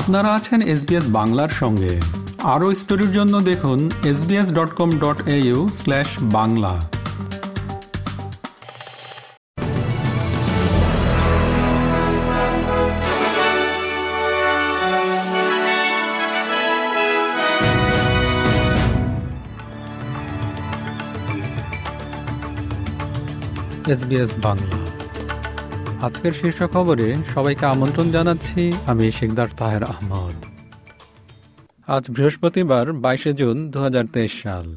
আপনারা আছেন এসবিএস বাংলার সঙ্গে। আরও স্টোরির জন্য দেখুন SBS dot com dot au slash Bangla. SBS Bangla. আজকের শীর্ষ খবরে সবাইকে আমন্ত্রণ জানাচ্ছি। আমি শেখদার তাহের আহমদ। আজ বৃহস্পতিবার, বাইশে জুন দু হাজার তেইশ সাল।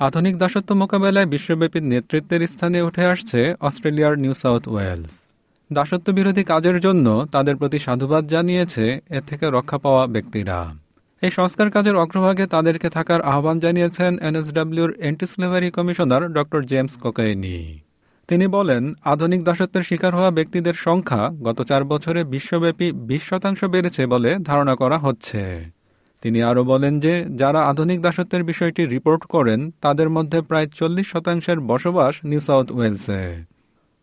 আধুনিক দাসত্ব মোকাবেলায় বিশ্বব্যাপী নেতৃত্বের স্থানে উঠে আসছে অস্ট্রেলিয়ার নিউ সাউথ ওয়েলস। দাসত্ব বিরোধী কাজের জন্য তাদের প্রতি সাধুবাদ জানিয়েছে এ থেকে রক্ষা পাওয়া ব্যক্তিরা। এই সংস্কার কাজের অগ্রভাগে তাদেরকে থাকার আহ্বান জানিয়েছেন এনএসডব্লিউর এন্টি স্লেভারি কমিশনার ড জেমস কোকাইনি। তিনি বলেন, আধুনিক দাসত্বের শিকার হওয়া ব্যক্তিদের সংখ্যা গত চার বছরে বিশ্বব্যাপী বিশ শতাংশ বেড়েছে বলে ধারণা করা হচ্ছে। তিনি আরও বলেন যে, যারা আধুনিক দাসত্বের বিষয়টি রিপোর্ট করেন, তাদের মধ্যে প্রায় চল্লিশ শতাংশের বসবাস New South ওয়েলসে।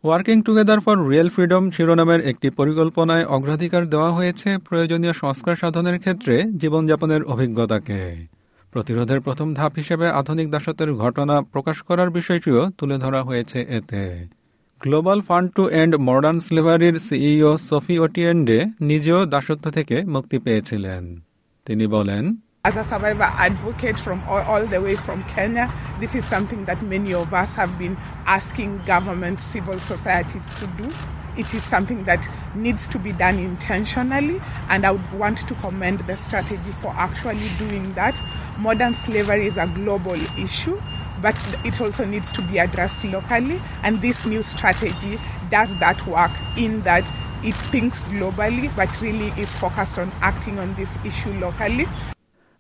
Working together for real freedom শিরোনামের একটি পরিকল্পনায় অগ্রাধিকার দেওয়া হয়েছে প্রয়োজনীয় সংস্কার সাধনের ক্ষেত্রে জীবনযাপনের অভিজ্ঞতাকে। প্রতিরোধের প্রথম ধাপ হিসেবে আধুনিক দাসত্বের ঘটনা প্রকাশ করার বিষয়টিও তুলে ধরা হয়েছে এতে global fund to end modern স্লেভারির CEO Sophie Otiende নিজেও দাসত্ব থেকে মুক্তি পেয়েছিলেন তিনি বলেন As a survivor advocate from all, all, the way from Kenya, this is something that many of us have been asking government, civil societies to do. It is something that needs to be done intentionally, and I would want to commend the strategy for actually doing that. Modern slavery is a global issue, but it also needs to be addressed locally, and this new strategy does that work in that it thinks globally, but really is focused on acting on this issue locally.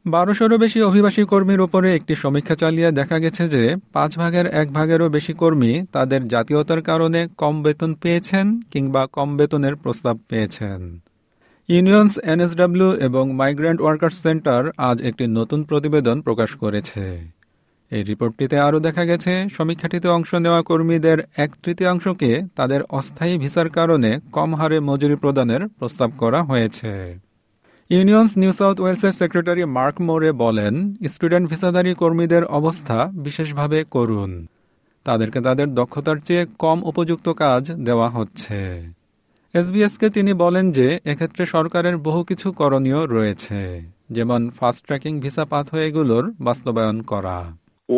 বারোশোরও বেশি অভিবাসী কর্মীর উপরে একটি সমীক্ষা চালিয়ে দেখা গেছে যে পাঁচ ভাগের এক ভাগেরও বেশি কর্মী তাদের জাতীয়তার কারণে কম বেতন পেয়েছেন কিংবা কম বেতনের প্রস্তাব পেয়েছেন ইউনিয়নস, এনএসডব্লিউ এবং মাইগ্রেন্ট ওয়ার্কার্স সেন্টার আজ একটি নতুন প্রতিবেদন প্রকাশ করেছে। এই রিপোর্টটিতে আরও দেখা গেছে, সমীক্ষাটিতে অংশ নেওয়া কর্মীদের এক তৃতীয়াংশকে তাদের অস্থায়ী ভিসার কারণে কম হারে মজুরি প্রদানের প্রস্তাব করা হয়েছে। ইউনিয়নস, নিউ সাউথ ওয়েলসের সেক্রেটারি মার্ক মোরে বলেন, স্টুডেন্ট ভিসাধারী কর্মীদের অবস্থা বিশেষভাবে করুন তাদেরকে তাদের দক্ষতার চেয়ে কম উপযুক্ত কাজ দেওয়া হচ্ছে। এসবিএসকে তিনি বলেন যে এক্ষেত্রে সরকারের বহু কিছু করণীয় রয়েছে যেমন ফাস্ট ট্র্যাকিং ভিসা পাথওয়েগুলোর বাস্তবায়ন করা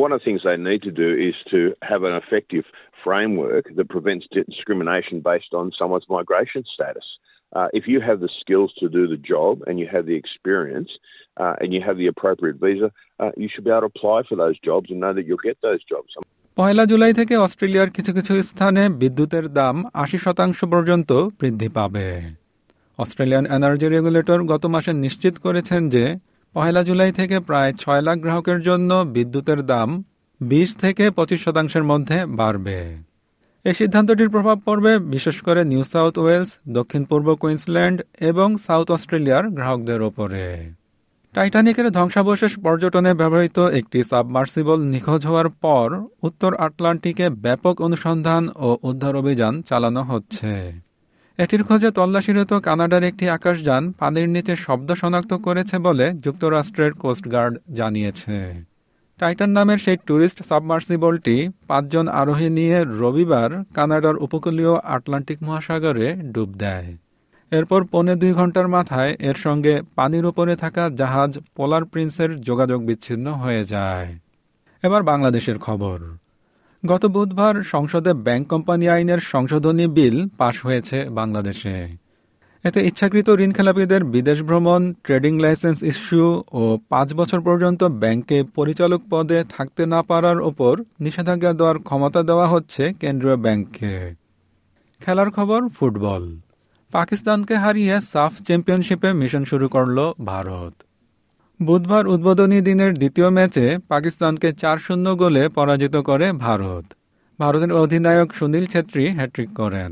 One of the things they need to do is to have an effective framework that prevents discrimination based on someone's migration status. Uh, if you have the skills to do the job and you have the experience uh, and you have the appropriate visa, uh, you should be able to apply for those jobs and know that you'll get those jobs. পয়লা জুলাই থেকে অস্ট্রেলিয়ার কিছু কিছু স্থানে বিদ্যুতের দাম আশি শতাংশ পর্যন্ত বৃদ্ধি পাবে। অস্ট্রেলিয়ান এনার্জি রেগুলেটর গত মাসে নিশ্চিত করেছেন যে, পয়লা জুলাই থেকে প্রায় ছয় লাখ গ্রাহকের জন্য বিদ্যুতের দাম বিশ থেকে পঁচিশ শতাংশের মধ্যে বাড়বে। এই সিদ্ধান্তটির প্রভাব পড়বে বিশেষ করে নিউ সাউথ ওয়েলস, দক্ষিণ পূর্ব কুইন্সল্যান্ড এবং সাউথ অস্ট্রেলিয়ার গ্রাহকদের ওপরে। টাইটানিকের ধ্বংসাবশেষ পর্যটনে ব্যবহৃত একটি সাবমার্সিবল নিখোঁজ হওয়ার পর উত্তর আটলান্টিকে ব্যাপক অনুসন্ধান ও উদ্ধার অভিযান চালানো হচ্ছে। এটির খোঁজে তল্লাশিরত কানাডার একটি আকাশযান পানির নিচে শব্দ শনাক্ত করেছে বলে যুক্তরাষ্ট্রের কোস্টগার্ড জানিয়েছে। টাইটান নামের সেই ট্যুরিস্ট সাবমার্সিবলটি পাঁচজন আরোহী নিয়ে রবিবার কানাডার উপকূলীয় আটলান্টিক মহাসাগরে ডুব দেয়। এরপর পৌনে দুই ঘণ্টার মাথায় এর সঙ্গে পানির উপরে থাকা জাহাজ পোলার প্রিন্সের যোগাযোগ বিচ্ছিন্ন হয়ে যায়। এবার বাংলাদেশের খবর। গত বুধবার সংসদে ব্যাংক কোম্পানি আইনের সংশোধনী বিল পাশ হয়েছে বাংলাদেশে। এতে ইচ্ছাকৃত ঋণ খেলাপিদের বিদেশ ভ্রমণ, ট্রেডিং লাইসেন্স ইস্যু ও পাঁচ বছর পর্যন্ত ব্যাংকে পরিচালক পদে থাকতে না পারার ওপর নিষেধাজ্ঞা দেওয়ার ক্ষমতা দেওয়া হচ্ছে কেন্দ্রীয় ব্যাংককে। খেলার খবর ফুটবল। পাকিস্তানকে হারিয়ে সাফ চ্যাম্পিয়নশিপে মিশন শুরু করল ভারত। বুধবার উদ্বোধনী দিনের দ্বিতীয় ম্যাচে পাকিস্তানকে চার শূন্য গোলে পরাজিত করে ভারত। ভারতের অধিনায়ক সুনীল ছেত্রী হ্যাট্রিক করেন।